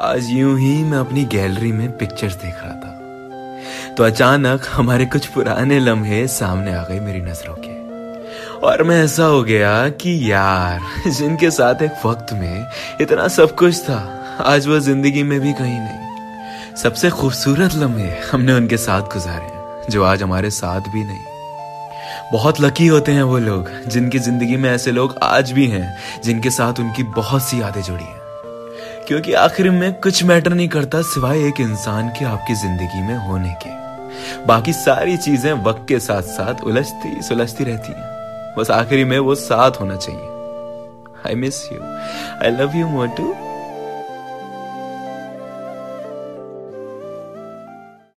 आज यूँ ही मैं अपनी गैलरी में पिक्चर्स देख रहा था। तो अचानक हमारे कुछ पुराने लम्हे सामने आ गए मेरी नज़रों के। और मैं ऐसा हो गया कि यार, जिनके साथ एक वक्त में इतना सब कुछ था, आज वो ज़िंदगी में भी कहीं नहीं। सबसे खूबसूरत लम्हे हमने उनके साथ गुजारे, जो आज हमारे साथ भी नहीं। बहुत लकी होते हैं वो लोग, जिनकी ज़िंदगी में ऐसे लोग आज भी हैं, जिनके साथ उनकी बहुत सी यादें जुड़ी हैं। क्योंकि आखिर में कुछ मैटर नहीं करता सिवाय एक इंसान के आपकी ज़िंदगी में होने के। बाकी सारी चीज़ें वक्त के साथ साथ उलझती, सुलझती रहती हैं। बस आखिरी में वो साथ होना चाहिए। I miss you I love you Motu.